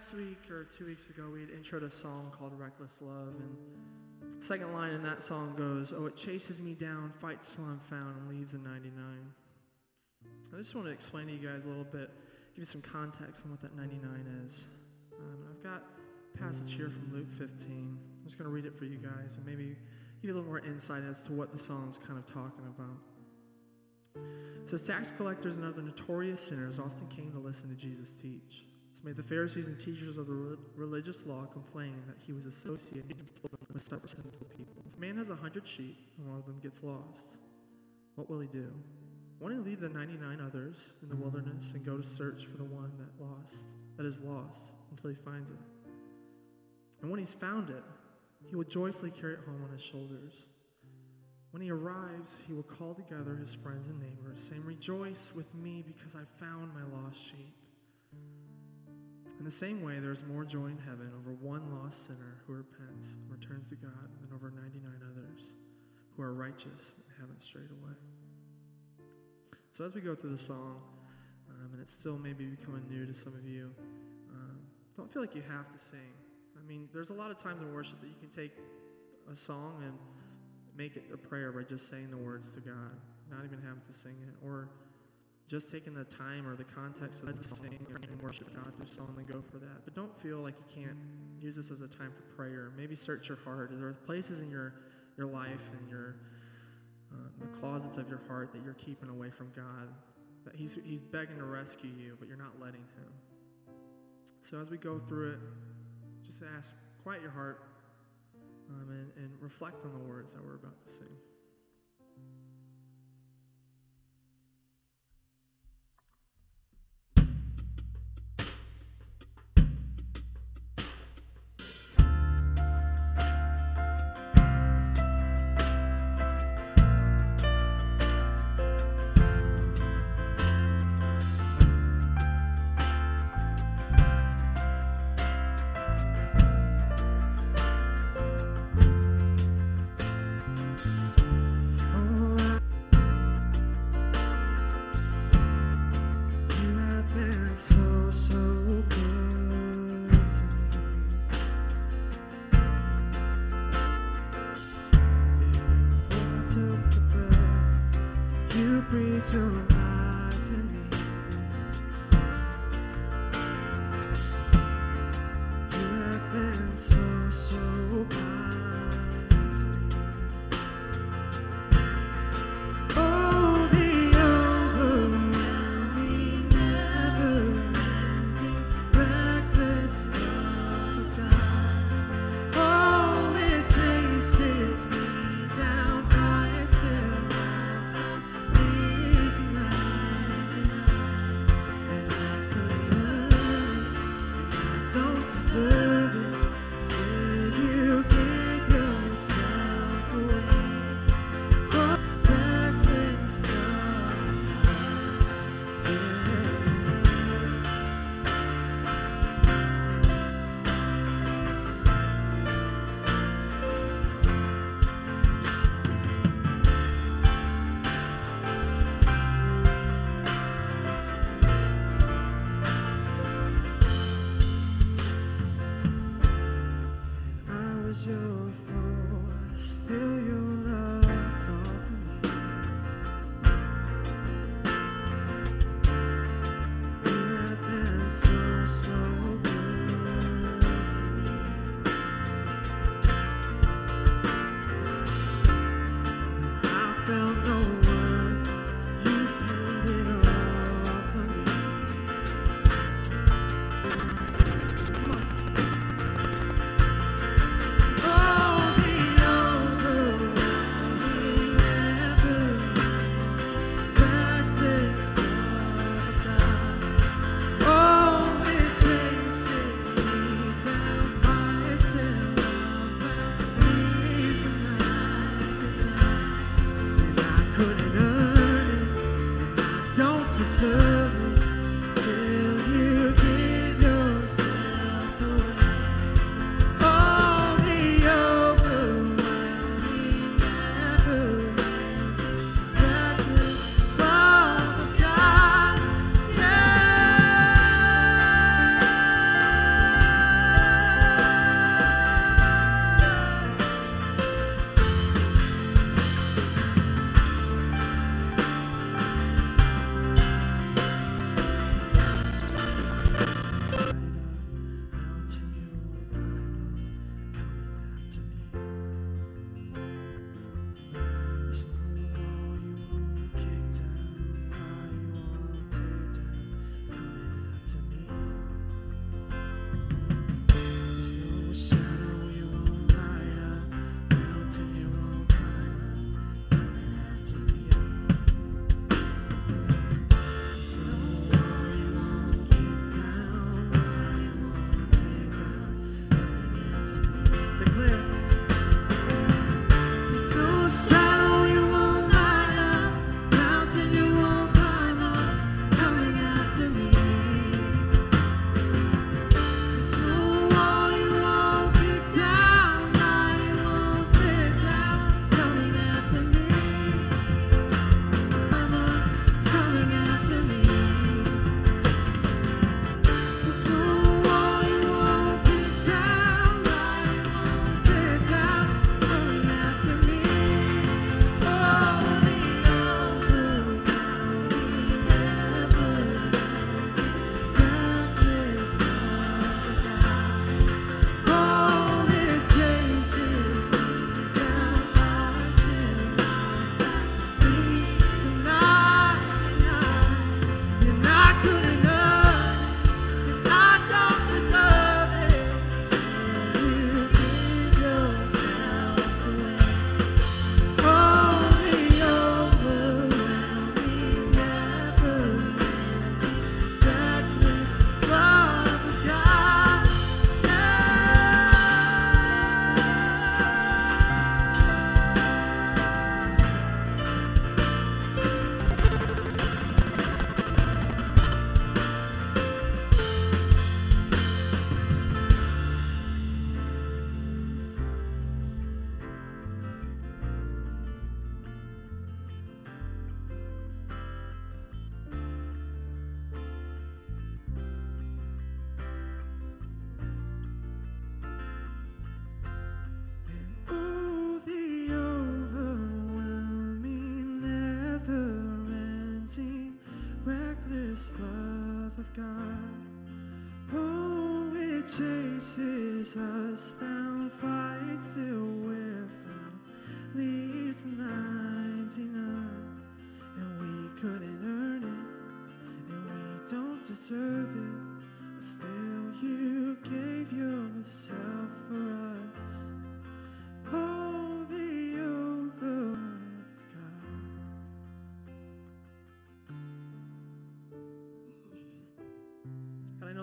Last week or two weeks ago, we had introed a song called Reckless Love. And the second line in that song goes, Oh, it chases me down, fights till I'm found, and leaves the 99. I just want to explain to you guys a little bit, give you some context on what that 99 is. Um, I've got a passage here from Luke 15. I'm just going to read it for you guys and maybe give you a little more insight as to what the song's kind of talking about. Says, Tax collectors and other notorious sinners often came to listen to Jesus teach. This made the Pharisees and teachers of the re- religious law complain that he was associating with such sinful people. If a man has a hundred sheep and one of them gets lost, what will he do? Won't he leave the 99 others in the wilderness and go to search for the one that lost, that is lost, until he finds it? And when he's found it, he will joyfully carry it home on his shoulders. When he arrives, he will call together his friends and neighbors, saying, Rejoice with me because I found my lost sheep. In the same way, there is more joy in heaven over one lost sinner who repents and returns to God than over 99 others who are righteous and haven't strayed away. So, as we go through the song, um, and it's still maybe becoming new to some of you, um, don't feel like you have to sing. I mean, there's a lot of times in worship that you can take a song and make it a prayer by just saying the words to God, not even having to sing it, or just taking the time or the context of the sing and worship God through song and go for that. But don't feel like you can't use this as a time for prayer. Maybe search your heart. There are places in your your life and your um, the closets of your heart that you're keeping away from God? That He's He's begging to rescue you, but you're not letting Him. So as we go through it, just ask, quiet your heart, um, and, and reflect on the words that we're about to sing.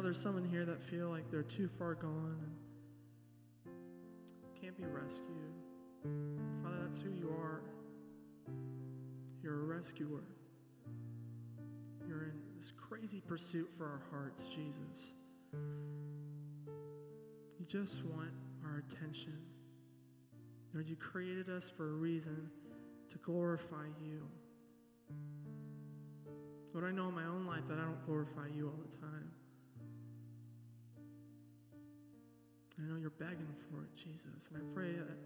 There's some in here that feel like they're too far gone and can't be rescued. Father, that's who you are. You're a rescuer. You're in this crazy pursuit for our hearts, Jesus. You just want our attention. Lord, you created us for a reason to glorify you. Lord, I know in my own life that I don't glorify you all the time. I know you're begging for it, Jesus. And I pray that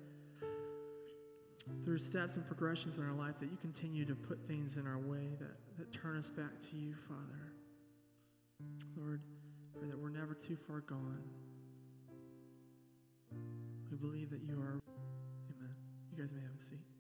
through steps and progressions in our life that you continue to put things in our way that, that turn us back to you, Father. Lord, pray that we're never too far gone. We believe that you are. Amen. You guys may have a seat.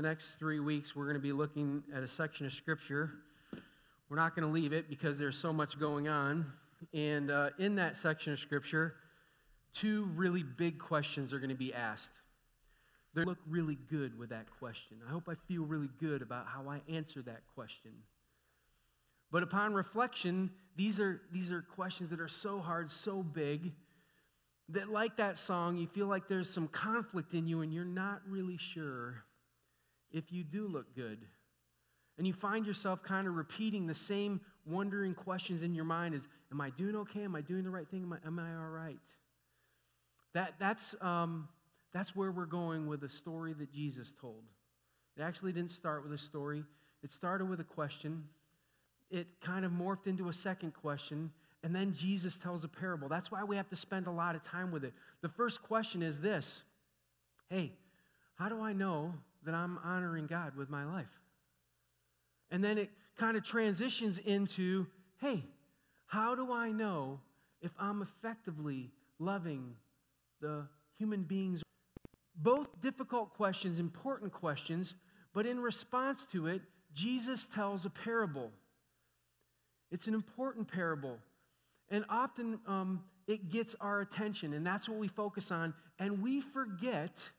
The next three weeks, we're going to be looking at a section of Scripture. We're not going to leave it because there's so much going on. And uh, in that section of Scripture, two really big questions are going to be asked. They look really good with that question. I hope I feel really good about how I answer that question. But upon reflection, these are, these are questions that are so hard, so big, that like that song, you feel like there's some conflict in you and you're not really sure if you do look good. And you find yourself kind of repeating the same wondering questions in your mind is am I doing okay? Am I doing the right thing? Am I, am I all right? That, that's, um, that's where we're going with a story that Jesus told. It actually didn't start with a story. It started with a question. It kind of morphed into a second question, and then Jesus tells a parable. That's why we have to spend a lot of time with it. The first question is this Hey, how do I know that I'm honoring God with my life? And then it kind of transitions into hey, how do I know if I'm effectively loving the human beings? Both difficult questions, important questions, but in response to it, Jesus tells a parable. It's an important parable. And often um, it gets our attention, and that's what we focus on. And we forget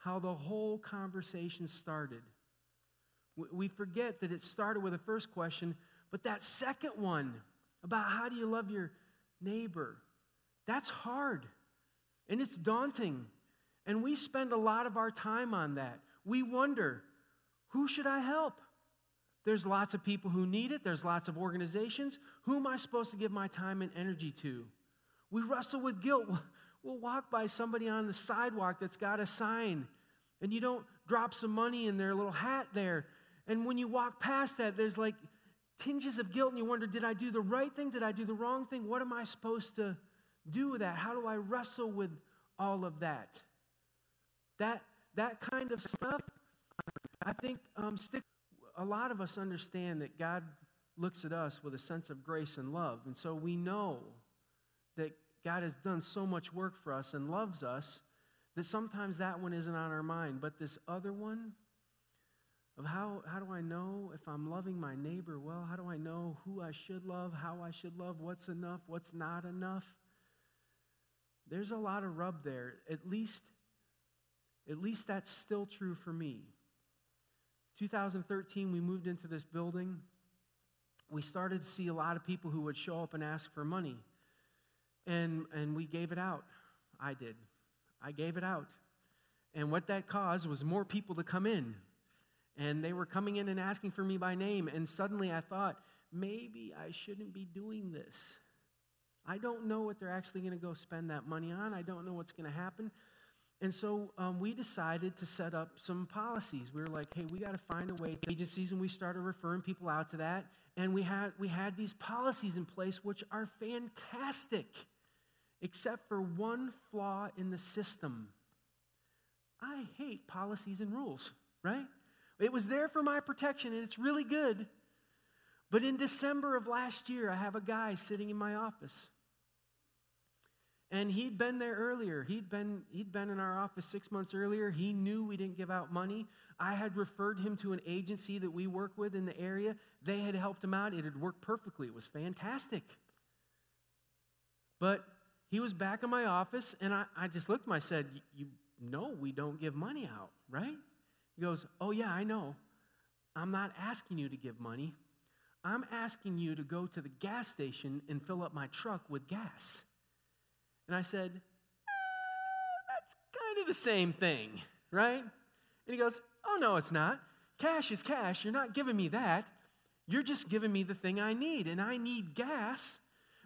how the whole conversation started. We forget that it started with the first question, but that second one about how do you love your neighbor, that's hard and it's daunting. And we spend a lot of our time on that. We wonder, who should I help? There's lots of people who need it, there's lots of organizations. Who am I supposed to give my time and energy to? We wrestle with guilt. We'll walk by somebody on the sidewalk that's got a sign, and you don't drop some money in their little hat there. And when you walk past that, there's like tinges of guilt, and you wonder, did I do the right thing? Did I do the wrong thing? What am I supposed to do with that? How do I wrestle with all of that? That, that kind of stuff, I think um, stick, a lot of us understand that God looks at us with a sense of grace and love. And so we know that God has done so much work for us and loves us that sometimes that one isn't on our mind. But this other one of how, how do I know if I'm loving my neighbor well? How do I know who I should love, how I should love, what's enough, what's not enough? There's a lot of rub there. At least, at least that's still true for me. 2013, we moved into this building. We started to see a lot of people who would show up and ask for money. And, and we gave it out. I did. I gave it out. And what that caused was more people to come in. And they were coming in and asking for me by name. And suddenly I thought, maybe I shouldn't be doing this. I don't know what they're actually going to go spend that money on. I don't know what's going to happen. And so um, we decided to set up some policies. We were like, hey, we got to find a way. To agencies, and we started referring people out to that. And we had, we had these policies in place, which are fantastic, except for one flaw in the system. I hate policies and rules, right? It was there for my protection, and it's really good. But in December of last year, I have a guy sitting in my office. And he'd been there earlier. He'd been, he'd been in our office six months earlier. He knew we didn't give out money. I had referred him to an agency that we work with in the area. They had helped him out. It had worked perfectly. It was fantastic. But he was back in my office, and I, I just looked at him. I said, You know, we don't give money out, right? He goes, Oh, yeah, I know. I'm not asking you to give money. I'm asking you to go to the gas station and fill up my truck with gas. And I said, eh, That's kind of the same thing, right? And he goes, Oh, no, it's not. Cash is cash. You're not giving me that. You're just giving me the thing I need. And I need gas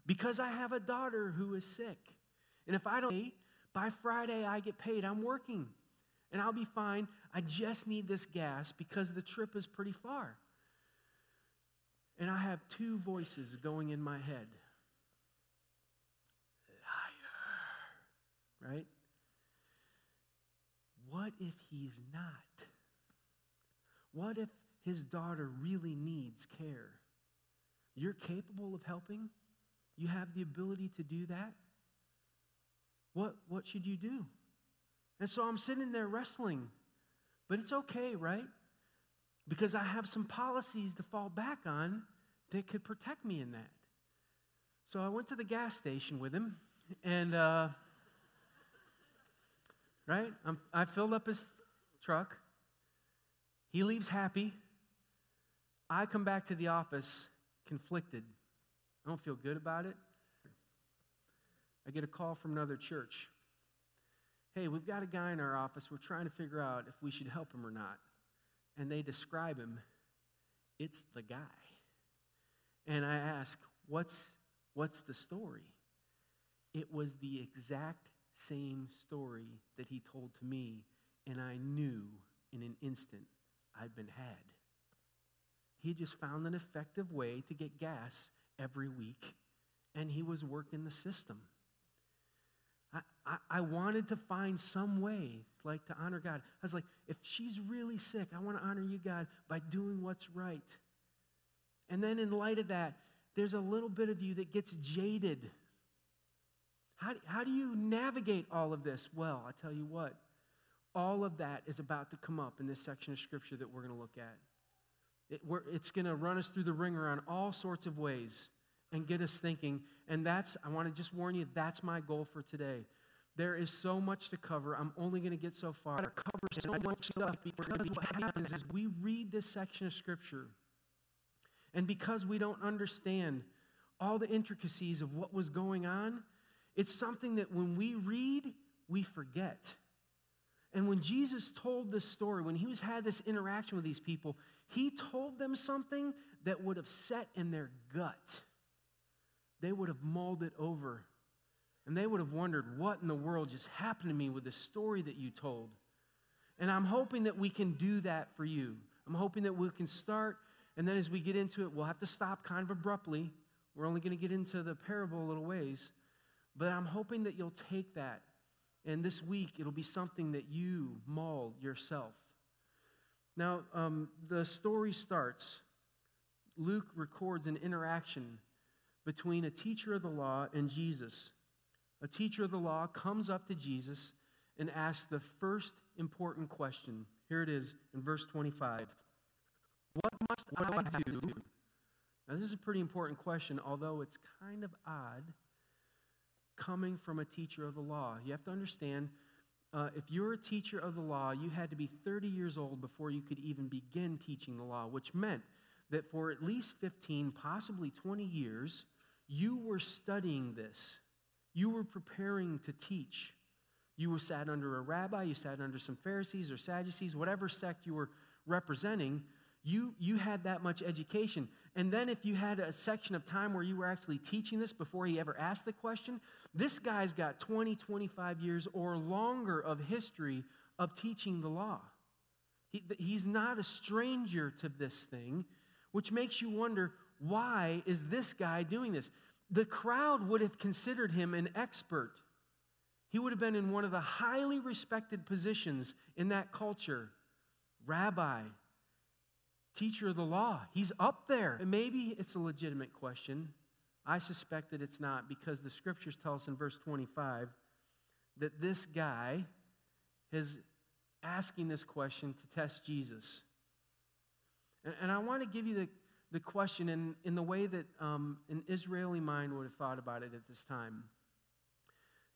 because I have a daughter who is sick. And if I don't by Friday I get paid. I'm working and I'll be fine. I just need this gas because the trip is pretty far. And I have two voices going in my head liar, right? What if he's not? What if his daughter really needs care. You're capable of helping? You have the ability to do that? What, what should you do? And so I'm sitting there wrestling, but it's okay, right? Because I have some policies to fall back on that could protect me in that. So I went to the gas station with him, and, uh, right? I'm, I filled up his truck. He leaves happy. I come back to the office conflicted. I don't feel good about it. I get a call from another church. Hey, we've got a guy in our office. We're trying to figure out if we should help him or not. And they describe him. It's the guy. And I ask, what's, what's the story? It was the exact same story that he told to me, and I knew in an instant I'd been had. He just found an effective way to get gas every week, and he was working the system. I, I, I, wanted to find some way, like, to honor God. I was like, if she's really sick, I want to honor you, God, by doing what's right. And then, in light of that, there's a little bit of you that gets jaded. How, how do you navigate all of this? Well, I tell you what, all of that is about to come up in this section of Scripture that we're going to look at. It, it's going to run us through the wringer on all sorts of ways and get us thinking. And that's, I want to just warn you, that's my goal for today. There is so much to cover. I'm only going to get so far. To cover so much stuff because what happens is we read this section of Scripture, and because we don't understand all the intricacies of what was going on, it's something that when we read, we forget. And when Jesus told this story, when he was had this interaction with these people, he told them something that would have set in their gut. They would have mulled it over. And they would have wondered, what in the world just happened to me with the story that you told? And I'm hoping that we can do that for you. I'm hoping that we can start, and then as we get into it, we'll have to stop kind of abruptly. We're only going to get into the parable a little ways. But I'm hoping that you'll take that and this week, it'll be something that you mull yourself. Now, um, the story starts. Luke records an interaction between a teacher of the law and Jesus. A teacher of the law comes up to Jesus and asks the first important question. Here it is in verse 25 What must I do? Now, this is a pretty important question, although it's kind of odd coming from a teacher of the law. You have to understand uh, if you're a teacher of the law, you had to be 30 years old before you could even begin teaching the law, which meant that for at least 15, possibly 20 years, you were studying this. You were preparing to teach. You were sat under a rabbi, you sat under some Pharisees or Sadducees, whatever sect you were representing, you, you had that much education. And then, if you had a section of time where you were actually teaching this before he ever asked the question, this guy's got 20, 25 years or longer of history of teaching the law. He, he's not a stranger to this thing, which makes you wonder why is this guy doing this? The crowd would have considered him an expert. He would have been in one of the highly respected positions in that culture rabbi, teacher of the law. He's up there. And maybe it's a legitimate question. I suspect that it's not because the scriptures tell us in verse 25 that this guy is asking this question to test Jesus. And, and I want to give you the, the question in, in the way that um, an Israeli mind would have thought about it at this time.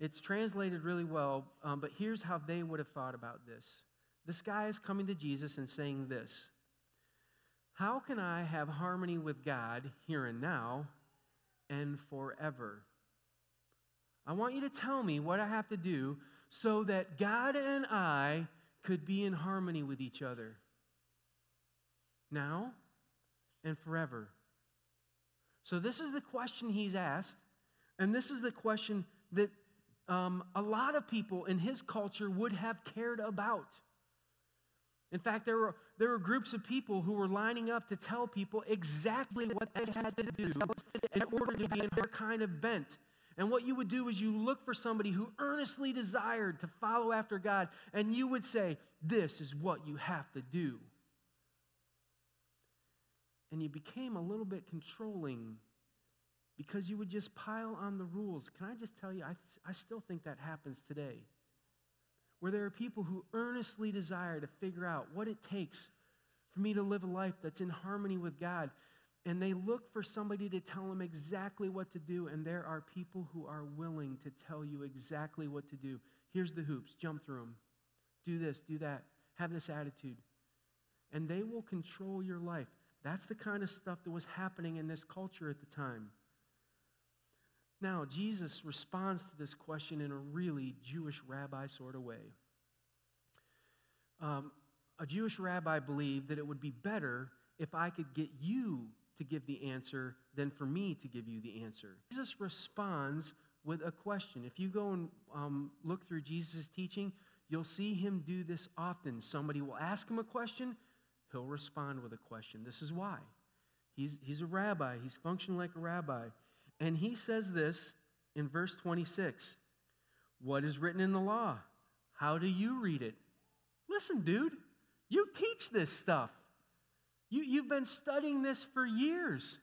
It's translated really well, um, but here's how they would have thought about this. This guy is coming to Jesus and saying this how can I have harmony with God here and now and forever? I want you to tell me what I have to do so that God and I could be in harmony with each other now and forever. So, this is the question he's asked, and this is the question that um, a lot of people in his culture would have cared about. In fact, there were, there were groups of people who were lining up to tell people exactly what they had to do in order to be in their kind of bent. And what you would do is you look for somebody who earnestly desired to follow after God, and you would say, This is what you have to do. and you became a little bit controlling because you would just pile on the rules. Can I just tell you, I, I still think that happens today. Where there are people who earnestly desire to figure out what it takes for me to live a life that's in harmony with God. And they look for somebody to tell them exactly what to do. And there are people who are willing to tell you exactly what to do. Here's the hoops jump through them. Do this, do that. Have this attitude. And they will control your life. That's the kind of stuff that was happening in this culture at the time. Now, Jesus responds to this question in a really Jewish rabbi sort of way. Um, a Jewish rabbi believed that it would be better if I could get you to give the answer than for me to give you the answer. Jesus responds with a question. If you go and um, look through Jesus' teaching, you'll see him do this often. Somebody will ask him a question, he'll respond with a question. This is why. He's, he's a rabbi, he's functioning like a rabbi. And he says this in verse 26 What is written in the law? How do you read it? Listen, dude, you teach this stuff. You, you've been studying this for years.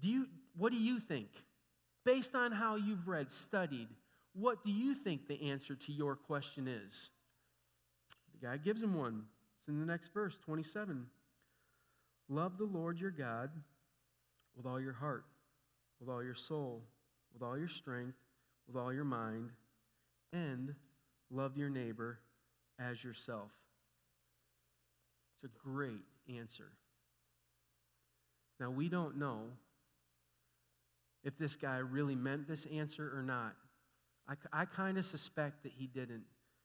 Do you, what do you think? Based on how you've read, studied, what do you think the answer to your question is? The guy gives him one. It's in the next verse, 27. Love the Lord your God with all your heart, with all your soul, with all your strength, with all your mind, and love your neighbor as yourself. It's a great answer. Now, we don't know if this guy really meant this answer or not. I, I kind of suspect that he didn't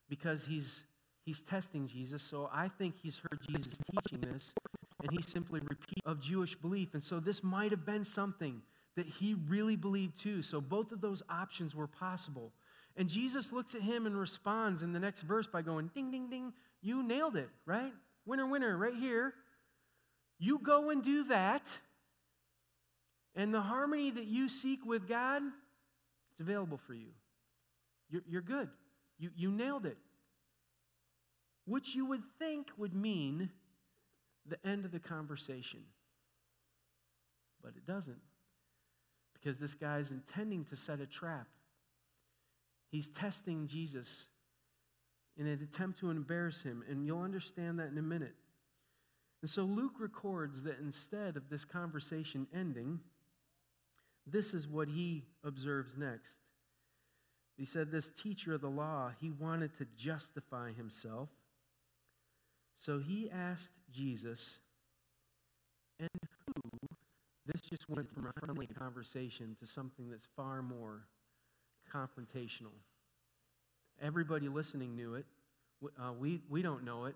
because he's, he's testing Jesus. So I think he's heard Jesus teaching this and he simply repeat of Jewish belief. And so this might have been something that he really believed too. So both of those options were possible. And Jesus looks at him and responds in the next verse by going, ding, ding, ding, you nailed it, right? Winner, winner, right here. You go and do that. And the harmony that you seek with God, it's available for you. You're, you're good. You, you nailed it. Which you would think would mean the end of the conversation. But it doesn't. Because this guy is intending to set a trap. He's testing Jesus in an attempt to embarrass him, and you'll understand that in a minute. And so Luke records that instead of this conversation ending, this is what he observes next. He said, This teacher of the law, he wanted to justify himself. So he asked Jesus, and? This just went from a friendly conversation to something that's far more confrontational. Everybody listening knew it. Uh, we, we don't know it.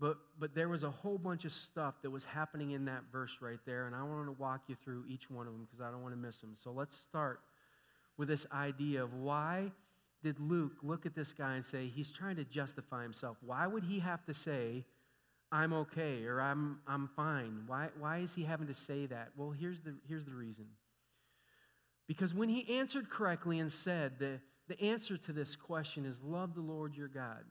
But, but there was a whole bunch of stuff that was happening in that verse right there, and I want to walk you through each one of them because I don't want to miss them. So let's start with this idea of why did Luke look at this guy and say he's trying to justify himself? Why would he have to say, I'm okay or I'm, I'm fine? Why, why is he having to say that? Well, here's the, here's the reason. Because when he answered correctly and said, the, the answer to this question is love the Lord your God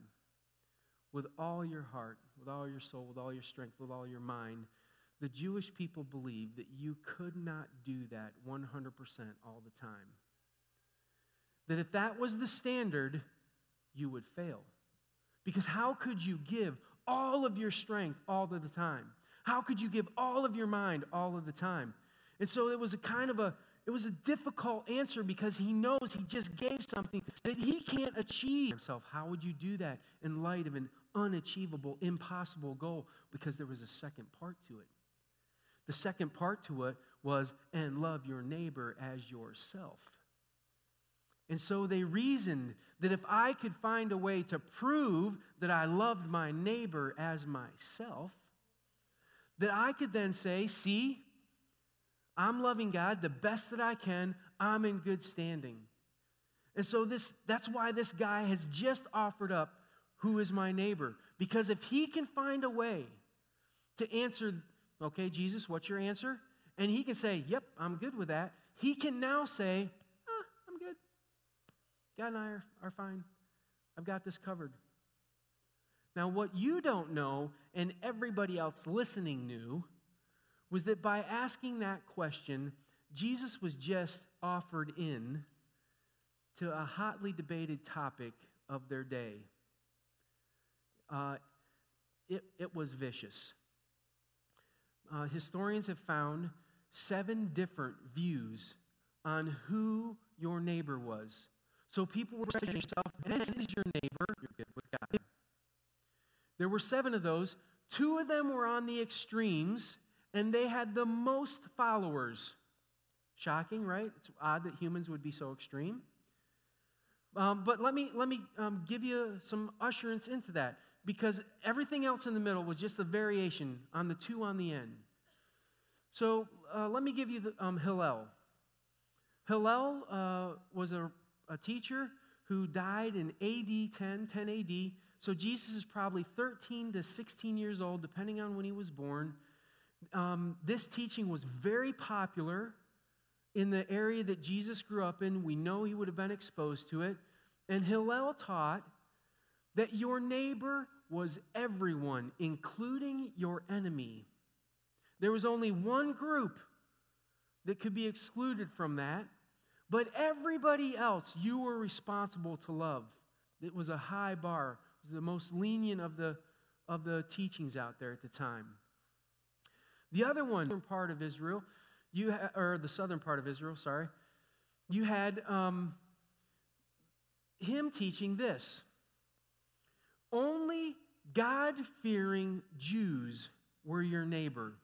with all your heart, with all your soul, with all your strength, with all your mind, the Jewish people believed that you could not do that 100% all the time. That if that was the standard, you would fail. Because how could you give all of your strength all of the time? How could you give all of your mind all of the time? And so it was a kind of a it was a difficult answer because he knows he just gave something that he can't achieve himself. How would you do that in light of an unachievable, impossible goal? Because there was a second part to it. The second part to it was, and love your neighbor as yourself. And so they reasoned that if I could find a way to prove that I loved my neighbor as myself, that I could then say, see, I'm loving God the best that I can. I'm in good standing. And so this that's why this guy has just offered up who is my neighbor because if he can find a way to answer, okay, Jesus, what's your answer? And he can say, "Yep, I'm good with that." He can now say, ah, "I'm good. God and I are, are fine. I've got this covered." Now, what you don't know and everybody else listening knew was that by asking that question, Jesus was just offered in to a hotly debated topic of their day. Uh, it, it was vicious. Uh, historians have found seven different views on who your neighbor was. So people were saying to yourself, and is your neighbor, you're good with God. There were seven of those. Two of them were on the extremes, and they had the most followers. Shocking, right? It's odd that humans would be so extreme. Um, but let me, let me um, give you some usherance into that because everything else in the middle was just a variation on the two on the end. So uh, let me give you the, um, Hillel. Hillel uh, was a, a teacher who died in AD 10, 10 AD. So Jesus is probably 13 to 16 years old, depending on when he was born. Um, this teaching was very popular in the area that Jesus grew up in. We know he would have been exposed to it. And Hillel taught that your neighbor was everyone, including your enemy. There was only one group that could be excluded from that, but everybody else you were responsible to love. It was a high bar, it was the most lenient of the, of the teachings out there at the time. The other one, part of Israel, you ha- or the southern part of Israel, sorry, you had um, him teaching this. Only God fearing Jews were your neighbor.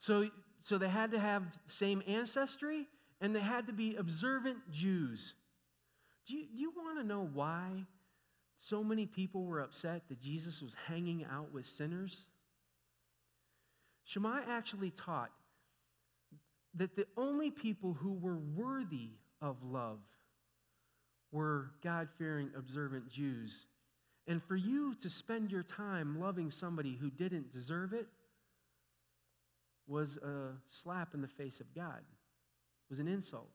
So, so they had to have same ancestry and they had to be observant Jews. Do you, do you want to know why so many people were upset that Jesus was hanging out with sinners? Shammai actually taught that the only people who were worthy of love were God fearing, observant Jews. And for you to spend your time loving somebody who didn't deserve it was a slap in the face of God, was an insult.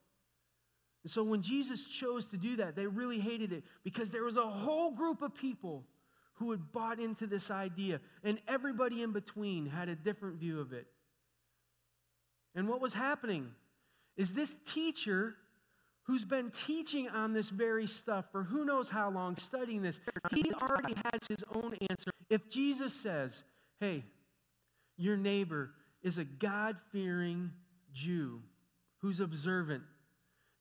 And so when Jesus chose to do that, they really hated it because there was a whole group of people who had bought into this idea, and everybody in between had a different view of it. And what was happening is this teacher who's been teaching on this very stuff for who knows how long, studying this, he already has his own answer. If Jesus says, hey, your neighbor is a God fearing Jew who's observant,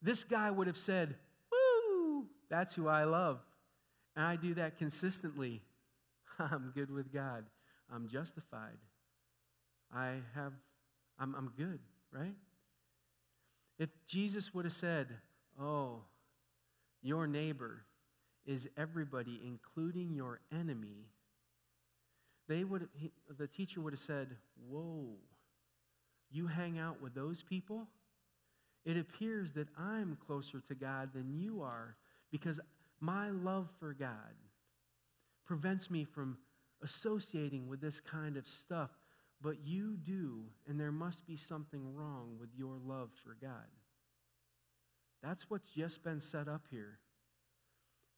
this guy would have said, woo, that's who I love. And I do that consistently. I'm good with God. I'm justified. I have, I'm, I'm good, right? If Jesus would have said, Oh, your neighbor is everybody, including your enemy. They would, he, the teacher would have said, Whoa, you hang out with those people? It appears that I'm closer to God than you are because my love for God prevents me from associating with this kind of stuff. But you do, and there must be something wrong with your love for God. That's what's just been set up here.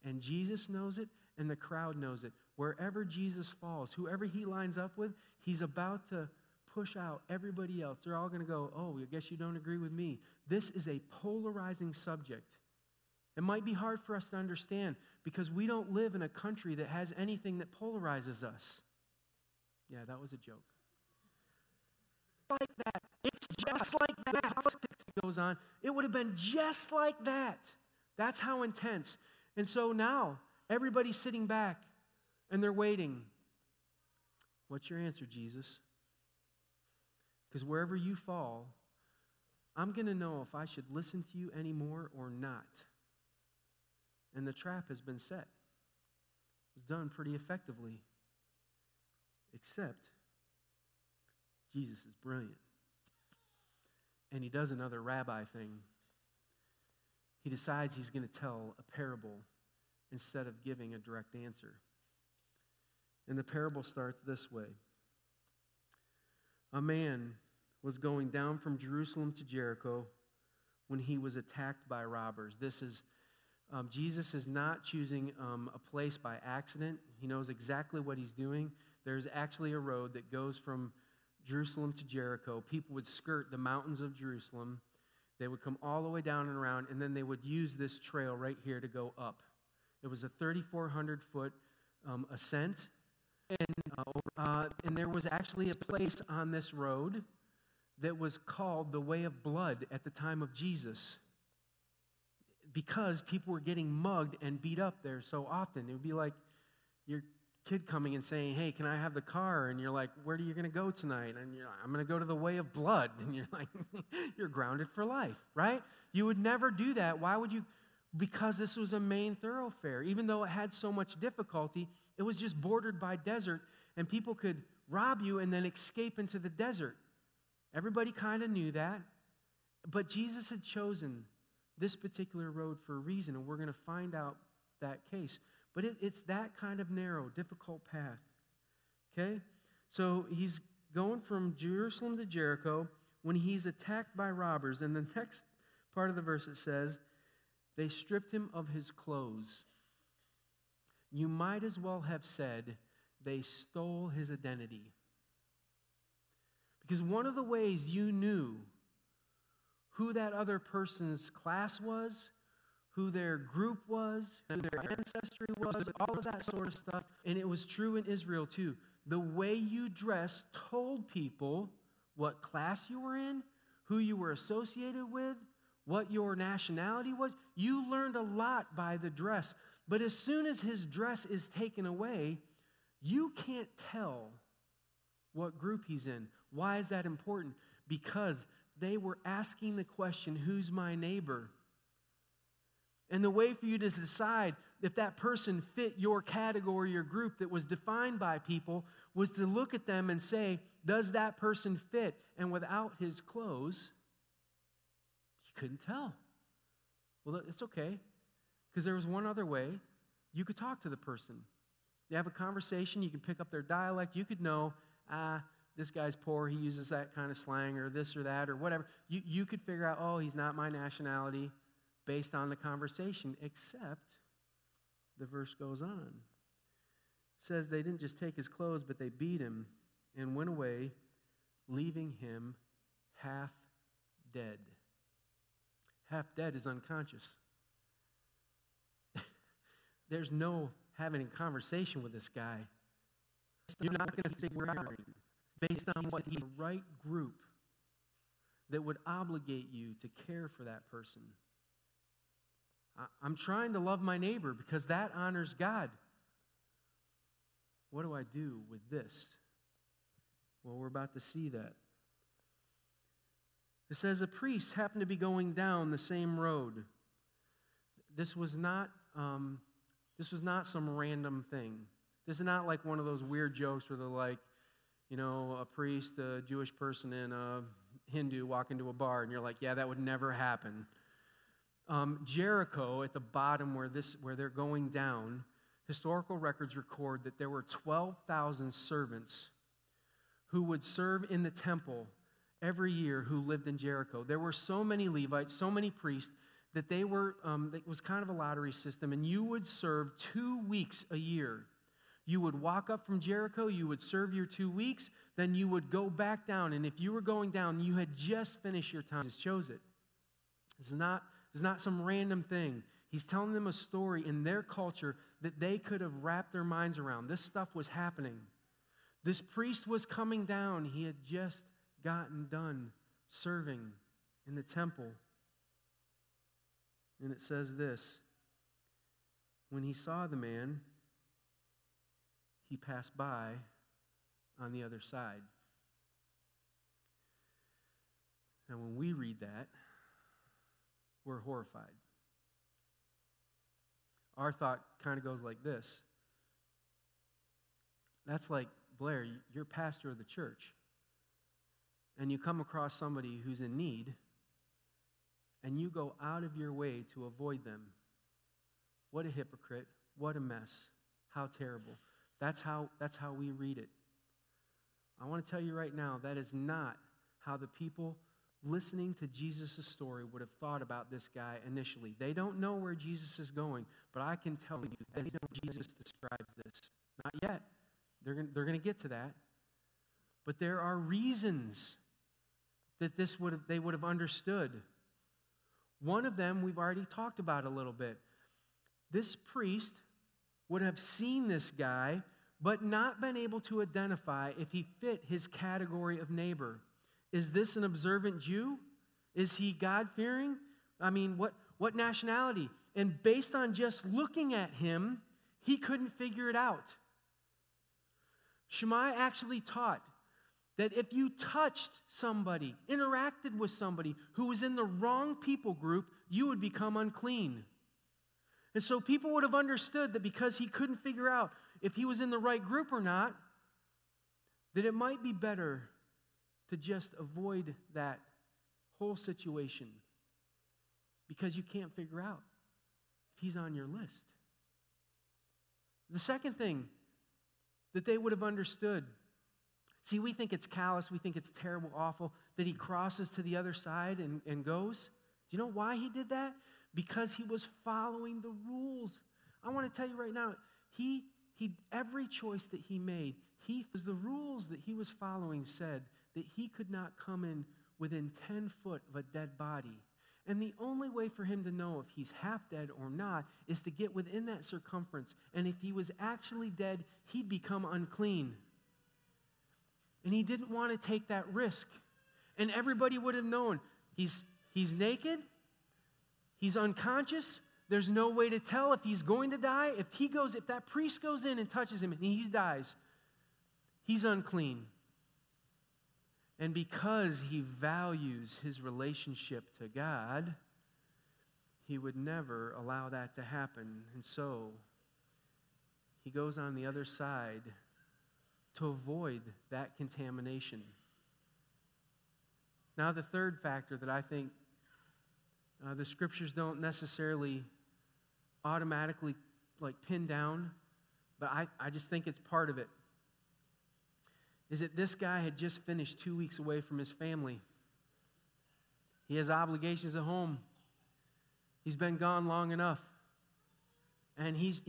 And Jesus knows it, and the crowd knows it. Wherever Jesus falls, whoever he lines up with, he's about to push out everybody else. They're all going to go, Oh, I guess you don't agree with me. This is a polarizing subject. It might be hard for us to understand because we don't live in a country that has anything that polarizes us. Yeah, that was a joke. Like that. It's just like that. Politics goes on. It would have been just like that. That's how intense. And so now, everybody's sitting back and they're waiting. What's your answer, Jesus? Because wherever you fall, I'm going to know if I should listen to you anymore or not. And the trap has been set. It was done pretty effectively. Except, Jesus is brilliant. And he does another rabbi thing. He decides he's going to tell a parable instead of giving a direct answer. And the parable starts this way A man was going down from Jerusalem to Jericho when he was attacked by robbers. This is um, Jesus is not choosing um, a place by accident. He knows exactly what he's doing. There's actually a road that goes from Jerusalem to Jericho, people would skirt the mountains of Jerusalem. They would come all the way down and around, and then they would use this trail right here to go up. It was a 3,400 foot um, ascent. And, uh, uh, and there was actually a place on this road that was called the Way of Blood at the time of Jesus because people were getting mugged and beat up there so often. It would be like your kid coming and saying, Hey, can I have the car? And you're like, Where are you going to go tonight? And you're like, I'm going to go to the Way of Blood. And you're like, You're grounded for life, right? You would never do that. Why would you? Because this was a main thoroughfare. Even though it had so much difficulty, it was just bordered by desert, and people could rob you and then escape into the desert. Everybody kind of knew that. But Jesus had chosen this particular road for a reason, and we're going to find out that case. But it, it's that kind of narrow, difficult path. Okay? So he's going from Jerusalem to Jericho when he's attacked by robbers. And the next part of the verse it says, they stripped him of his clothes. You might as well have said they stole his identity. Because one of the ways you knew who that other person's class was, who their group was, who their ancestry was, all of that sort of stuff. And it was true in Israel too. The way you dressed told people what class you were in, who you were associated with, what your nationality was. You learned a lot by the dress. But as soon as his dress is taken away, you can't tell what group he's in. Why is that important? Because they were asking the question, Who's my neighbor? And the way for you to decide if that person fit your category or group that was defined by people was to look at them and say, Does that person fit? And without his clothes, you couldn't tell. Well, it's okay, because there was one other way you could talk to the person. You have a conversation, you can pick up their dialect, you could know, ah, this guy's poor, he uses that kind of slang or this or that or whatever. You, you could figure out, oh, he's not my nationality based on the conversation, except the verse goes on. It says they didn't just take his clothes, but they beat him and went away, leaving him half dead. Half dead is unconscious. There's no having a conversation with this guy. You're not going to figure out based on what the right group that would obligate you to care for that person. I'm trying to love my neighbor because that honors God. What do I do with this? Well, we're about to see that. It says a priest happened to be going down the same road. This was not, um, this was not some random thing. This is not like one of those weird jokes where they're like, you know, a priest, a Jewish person, and a Hindu walk into a bar, and you're like, yeah, that would never happen. Um, Jericho, at the bottom where, this, where they're going down, historical records record that there were 12,000 servants who would serve in the temple every year who lived in Jericho. There were so many Levites, so many priests, that they were, um, it was kind of a lottery system, and you would serve two weeks a year you would walk up from Jericho, you would serve your two weeks, then you would go back down. And if you were going down, you had just finished your time. Jesus chose it. It's not, it's not some random thing. He's telling them a story in their culture that they could have wrapped their minds around. This stuff was happening. This priest was coming down. He had just gotten done serving in the temple. And it says this When he saw the man, he passed by on the other side. And when we read that, we're horrified. Our thought kind of goes like this That's like, Blair, you're pastor of the church, and you come across somebody who's in need, and you go out of your way to avoid them. What a hypocrite. What a mess. How terrible. That's how, that's how we read it. I want to tell you right now, that is not how the people listening to Jesus' story would have thought about this guy initially. They don't know where Jesus is going, but I can tell you that Jesus describes this. Not yet. They're going they're to get to that. But there are reasons that this would have, they would have understood. One of them we've already talked about a little bit. This priest would have seen this guy, but not been able to identify if he fit his category of neighbor. Is this an observant Jew? Is he God fearing? I mean, what, what nationality? And based on just looking at him, he couldn't figure it out. Shammai actually taught that if you touched somebody, interacted with somebody who was in the wrong people group, you would become unclean. And so people would have understood that because he couldn't figure out if he was in the right group or not, that it might be better to just avoid that whole situation because you can't figure out if he's on your list. The second thing that they would have understood see, we think it's callous, we think it's terrible, awful that he crosses to the other side and, and goes. Do you know why he did that? Because he was following the rules. I want to tell you right now, he, he every choice that he made, he the rules that he was following said that he could not come in within 10 foot of a dead body. And the only way for him to know if he's half dead or not is to get within that circumference. And if he was actually dead, he'd become unclean. And he didn't want to take that risk. And everybody would have known he's, he's naked, he's unconscious. There's no way to tell if he's going to die. If he goes, if that priest goes in and touches him and he dies, he's unclean. And because he values his relationship to God, he would never allow that to happen. And so he goes on the other side to avoid that contamination. Now, the third factor that I think uh, the scriptures don't necessarily automatically like pin down, but I, I just think it's part of it is that this guy had just finished two weeks away from his family. He has obligations at home. He's been gone long enough. And he's.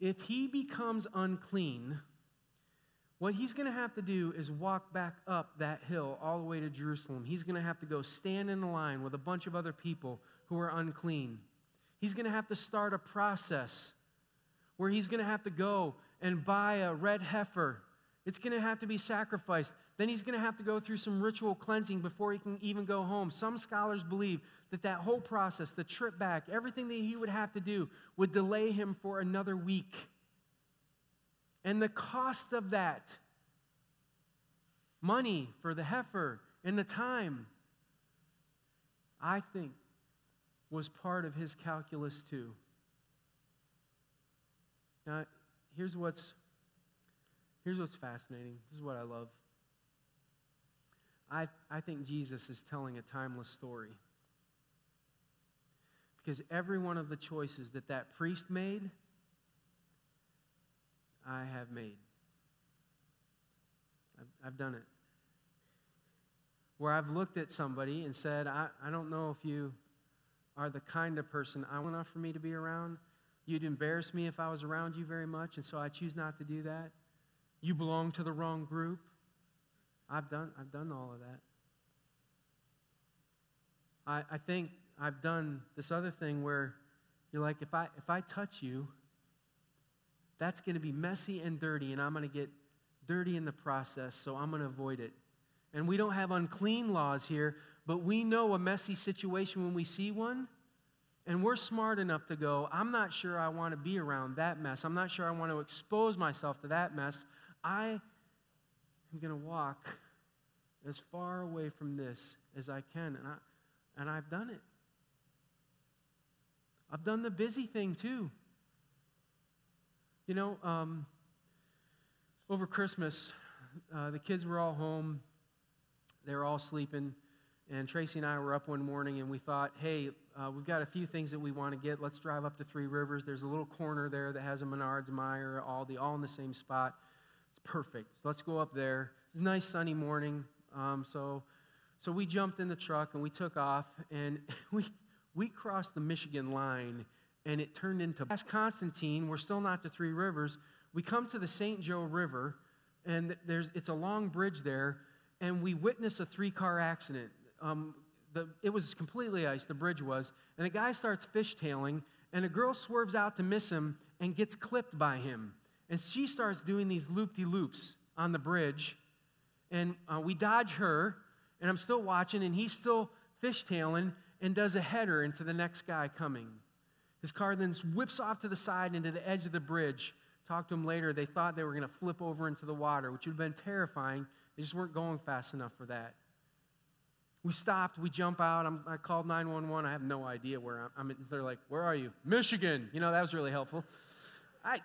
If he becomes unclean, what he's going to have to do is walk back up that hill all the way to Jerusalem. He's going to have to go stand in a line with a bunch of other people who are unclean. He's going to have to start a process where he's going to have to go and buy a red heifer. It's going to have to be sacrificed. Then he's going to have to go through some ritual cleansing before he can even go home. Some scholars believe that that whole process, the trip back, everything that he would have to do would delay him for another week. And the cost of that, money for the heifer and the time, I think was part of his calculus too. Now, here's what's here's what's fascinating. This is what I love. I, I think Jesus is telling a timeless story. Because every one of the choices that that priest made, I have made. I've, I've done it. Where I've looked at somebody and said, I, I don't know if you are the kind of person I want enough for me to be around. You'd embarrass me if I was around you very much, and so I choose not to do that. You belong to the wrong group. I've done, I've done all of that. I, I think I've done this other thing where you're like, if I, if I touch you, that's going to be messy and dirty, and I'm going to get dirty in the process, so I'm going to avoid it. And we don't have unclean laws here, but we know a messy situation when we see one. And we're smart enough to go, I'm not sure I want to be around that mess. I'm not sure I want to expose myself to that mess. I am going to walk as far away from this as I can. And, I, and I've done it. I've done the busy thing too. You know, um, over Christmas, uh, the kids were all home. They were all sleeping. And Tracy and I were up one morning and we thought, hey, uh, we've got a few things that we want to get. Let's drive up to Three Rivers. There's a little corner there that has a Menards, Meijer, Aldi, all in the same spot. It's perfect. So let's go up there. It's a nice sunny morning. Um, so, so we jumped in the truck and we took off and we, we crossed the Michigan line and it turned into past Constantine. We're still not to Three Rivers. We come to the St. Joe River. and there's it's a long bridge there, and we witness a three-car accident. Um, the, it was completely ice, the bridge was, and a guy starts fishtailing, and a girl swerves out to miss him and gets clipped by him. And she starts doing these loop-de-loops on the bridge, and uh, we dodge her, and I'm still watching, and he's still fishtailing and does a header into the next guy coming. His car then whips off to the side into the edge of the bridge. Talked to him later. They thought they were going to flip over into the water, which would have been terrifying. They just weren't going fast enough for that. We stopped. We jump out. I'm, i called 911. I have no idea where I'm. I'm. They're like, "Where are you?" Michigan. You know that was really helpful. I.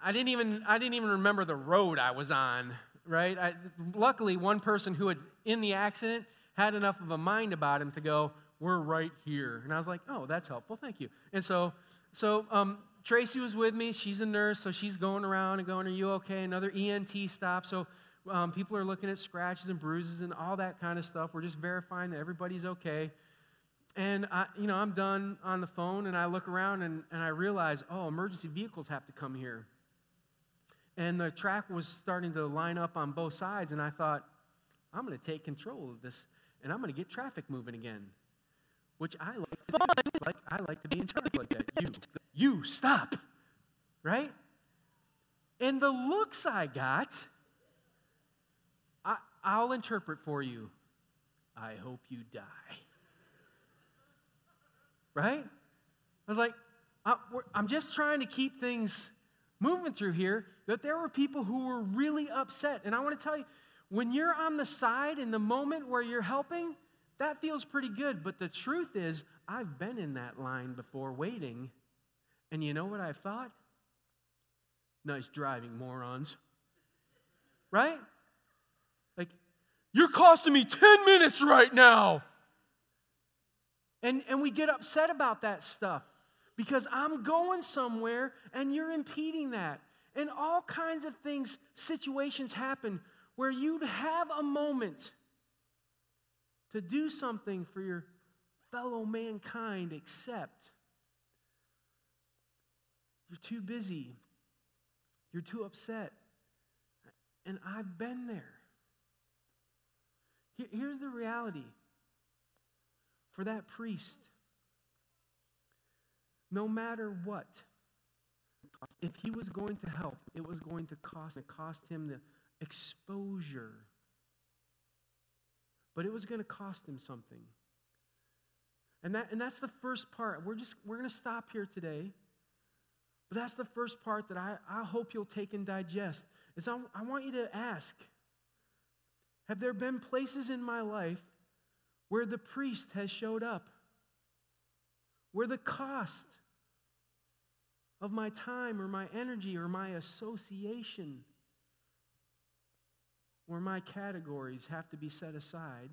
I didn't even. I didn't even remember the road I was on. Right. I, luckily, one person who had in the accident had enough of a mind about him to go, "We're right here." And I was like, "Oh, that's helpful. Thank you." And so, so um, Tracy was with me. She's a nurse, so she's going around and going, Are you okay? Another EMT stop. So um, people are looking at scratches and bruises and all that kind of stuff. We're just verifying that everybody's okay. And I, you know, I'm done on the phone and I look around and, and I realize, oh, emergency vehicles have to come here. And the track was starting to line up on both sides, and I thought, I'm going to take control of this and I'm going to get traffic moving again which I like to. Like, I like to be in charge like that. You, you stop, right? And the looks I got, I, I'll interpret for you. I hope you die. Right? I was like, I'm just trying to keep things moving through here. That there were people who were really upset. And I want to tell you, when you're on the side in the moment where you're helping, that feels pretty good, but the truth is, I've been in that line before waiting, and you know what I thought? Nice driving, morons. Right? Like, you're costing me 10 minutes right now. And, and we get upset about that stuff because I'm going somewhere and you're impeding that. And all kinds of things, situations happen where you'd have a moment to do something for your fellow mankind except you're too busy, you're too upset. And I've been there. Here's the reality for that priest no matter what, if he was going to help, it was going to cost, it cost him the exposure but it was going to cost him something. And, that, and that's the first part. We're just we're going to stop here today. But that's the first part that I, I hope you'll take and digest. Is I, I want you to ask Have there been places in my life where the priest has showed up? Where the cost of my time or my energy or my association where my categories have to be set aside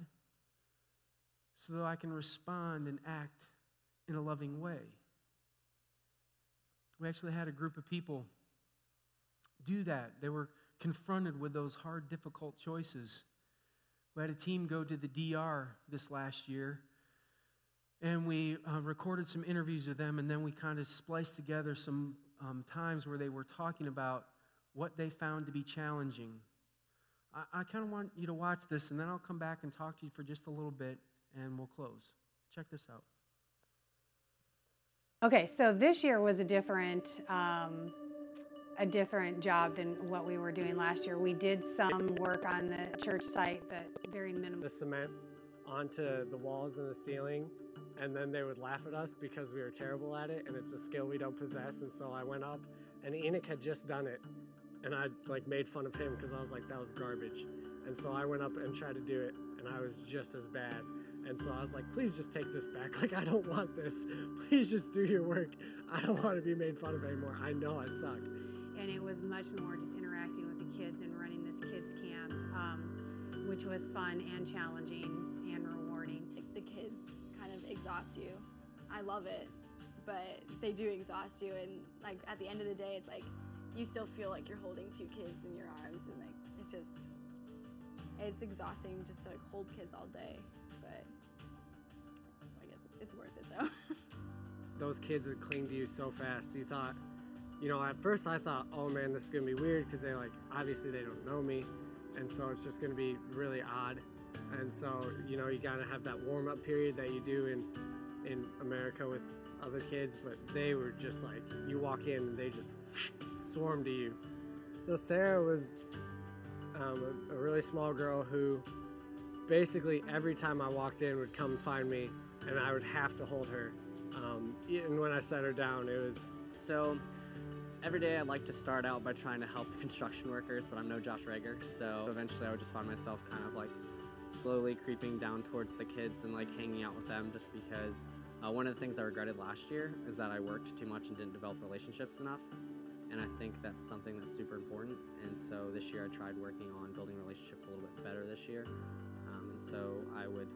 so that I can respond and act in a loving way. We actually had a group of people do that. They were confronted with those hard, difficult choices. We had a team go to the DR this last year, and we uh, recorded some interviews with them, and then we kind of spliced together some um, times where they were talking about what they found to be challenging I, I kind of want you to watch this, and then I'll come back and talk to you for just a little bit, and we'll close. Check this out. Okay, so this year was a different, um, a different job than what we were doing last year. We did some work on the church site, but very minimal. The cement onto the walls and the ceiling, and then they would laugh at us because we were terrible at it, and it's a skill we don't possess. And so I went up, and Enoch had just done it, and I like made fun of him because I was like, that was garbage. And so I went up and tried to do it, and I was just as bad. And so I was like, please just take this back. Like, I don't want this. Please just do your work. I don't want to be made fun of anymore. I know I suck. And it was much more just interacting with the kids and running this kids camp, um, which was fun and challenging and rewarding. The kids kind of exhaust you. I love it, but they do exhaust you. And like at the end of the day, it's like you still feel like you're holding two kids in your arms and like it's just it's exhausting just to like hold kids all day but i guess it's worth it though those kids would cling to you so fast you thought you know, at first I thought, oh man, this is gonna be weird because they like obviously they don't know me, and so it's just gonna be really odd. And so you know, you gotta have that warm up period that you do in in America with other kids, but they were just like you walk in and they just swarm to you. So Sarah was um, a, a really small girl who basically every time I walked in would come find me, and I would have to hold her. Um, when I set her down, it was So every day I like to start out by trying to help the construction workers, but I'm no Josh Rager. So eventually I would just find myself kind of like slowly creeping down towards the kids and like hanging out with them just because uh, one of the things I regretted last year is that I worked too much and didn't develop relationships enough. And I think that's something that's super important. And so this year I tried working on building relationships a little bit better this year. Um, and so I would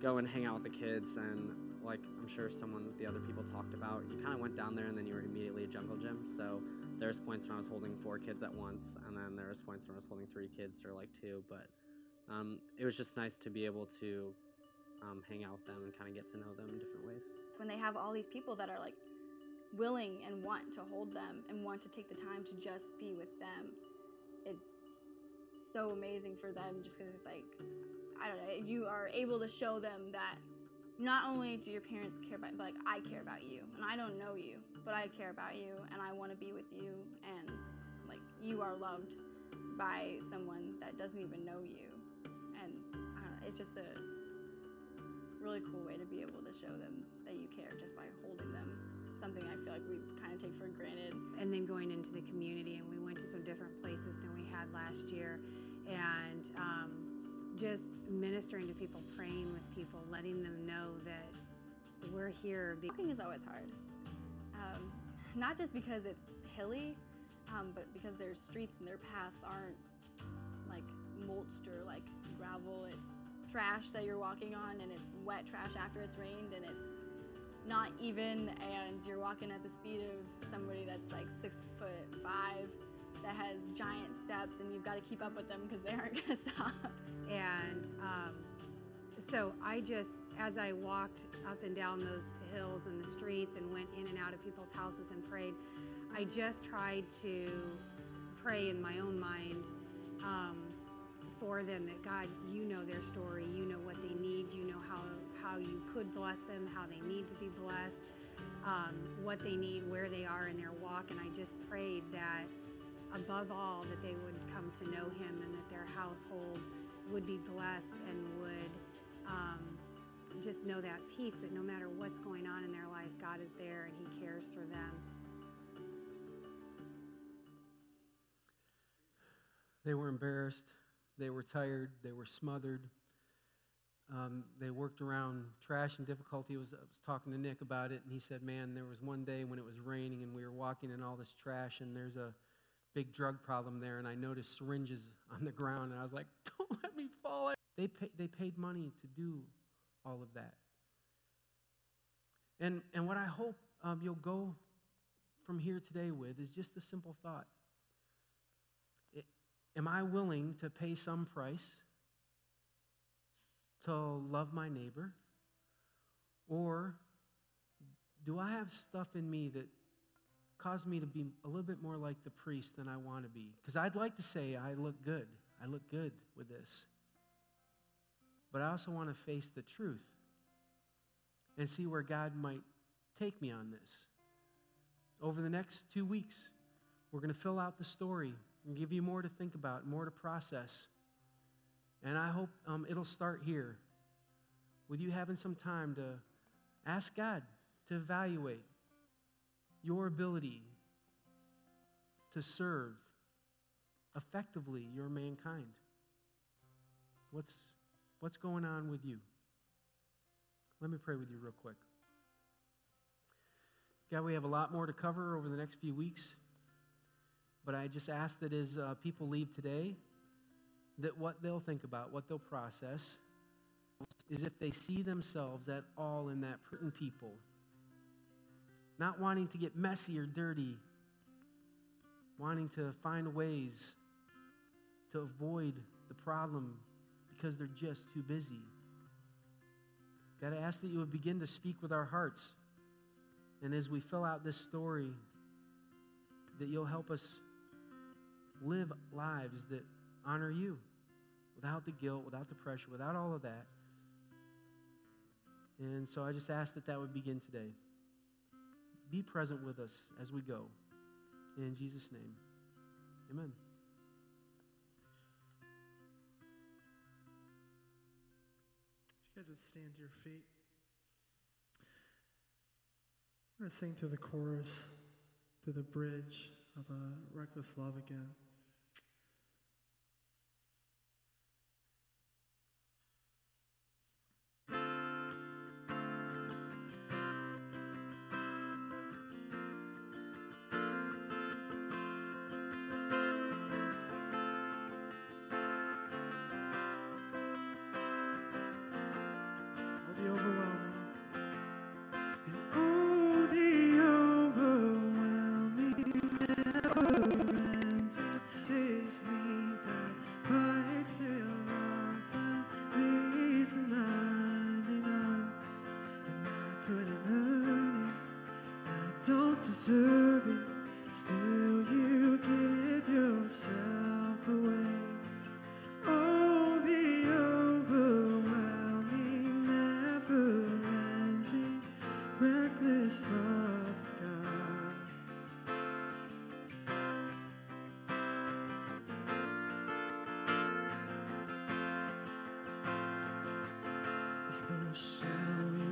go and hang out with the kids and like I'm sure someone the other people talked about, you kind of went down there and then you were immediately a jungle gym. So there's points when I was holding four kids at once, and then there was points when I was holding three kids or like two. But um, it was just nice to be able to um, hang out with them and kind of get to know them in different ways. when they have all these people that are like willing and want to hold them and want to take the time to just be with them it's so amazing for them just because it's like i don't know you are able to show them that not only do your parents care about but like i care about you and i don't know you but i care about you and i want to be with you and like you are loved by someone that doesn't even know you and it's just a really cool way to be able to show them that you care just by holding them. Something I feel like we kind of take for granted. and then going into the community and we went to some different places than we had last year and um, just ministering to people praying with people letting them know that we're here Walking is always hard. Um, not just because it's hilly, um, but because their streets and their paths aren't like mulched or like gravel. It's trash that you're walking on, and it's wet trash after it's rained, and it's not even. And you're walking at the speed of somebody that's like six foot five that has giant steps, and you've got to keep up with them because they aren't gonna stop. and um, so i just as i walked up and down those hills and the streets and went in and out of people's houses and prayed i just tried to pray in my own mind um, for them that god you know their story. You know what they need. You know how how you could bless them how they need to be blessed um, what they need where they are in their walk. And i just prayed that above all that they would come to know him and that their household would be blessed and would um, just know that peace that no matter what's going on in their life god is there and he cares for them. They were embarrassed. They were tired. They were smothered. Um, they worked around trash and difficulty. I was, I was talking to Nick about it, and he said, Man, there was one day when it was raining and we were walking in all this trash, and there's a big drug problem there, and I noticed syringes on the ground, and I was like, Don't let me fall. in." They, pay, they paid money to do all of that. And, and what I hope um, you'll go from here today with is just a simple thought. Am I willing to pay some price to love my neighbor? Or do I have stuff in me that cause me to be a little bit more like the priest than I want to be? Because I'd like to say I look good. I look good with this. But I also want to face the truth and see where God might take me on this. Over the next two weeks, we're going to fill out the story and give you more to think about, more to process. And I hope um, it'll start here with you having some time to ask God to evaluate your ability to serve effectively your mankind. What's, what's going on with you? Let me pray with you real quick. God, we have a lot more to cover over the next few weeks. But I just ask that as uh, people leave today, that what they'll think about, what they'll process, is if they see themselves at all in that people, not wanting to get messy or dirty, wanting to find ways to avoid the problem because they're just too busy. God, I ask that you would begin to speak with our hearts. And as we fill out this story, that you'll help us live lives that honor you without the guilt, without the pressure, without all of that. And so I just ask that that would begin today. Be present with us as we go. In Jesus' name, amen. You guys would stand to your feet. I'm going to sing through the chorus, through the bridge of a reckless love again. Don't deserve it. Still, you give yourself away. Oh, the overwhelming, never-ending, reckless love of God. There's no shadow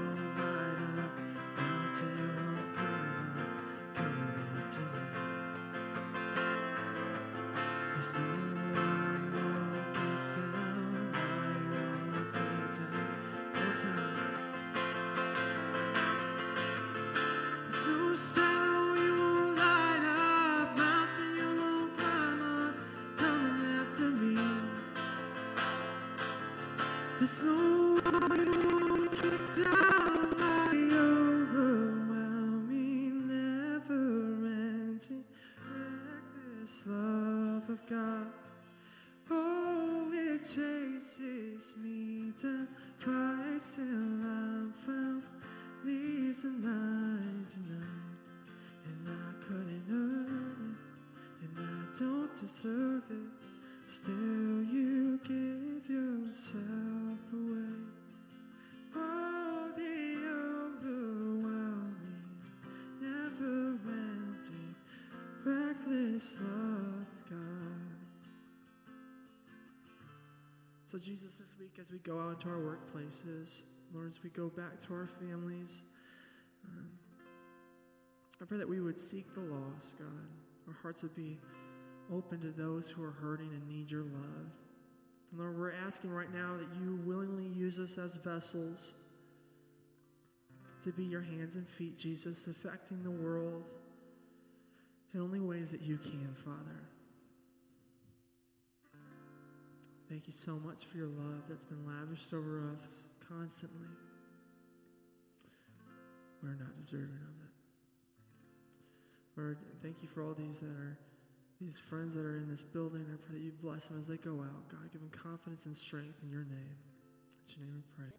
There's no wall you won't kick down, my overwhelming, never-ending, reckless love of God. Oh, it chases me down, fights till I'm found, leaves the 99, and I couldn't earn it, and I don't deserve it. Still, reckless love God. So, Jesus, this week as we go out into our workplaces, Lord, as we go back to our families, um, I pray that we would seek the lost, God. Our hearts would be open to those who are hurting and need your love. And Lord, we're asking right now that you willingly use us as vessels to be your hands and feet, Jesus, affecting the world in only ways that you can, Father. Thank you so much for your love that's been lavished over us constantly. We're not deserving of it. Lord, thank you for all these that are these friends that are in this building. I pray that you bless them as they go out. God, give them confidence and strength in your name. In your name we pray.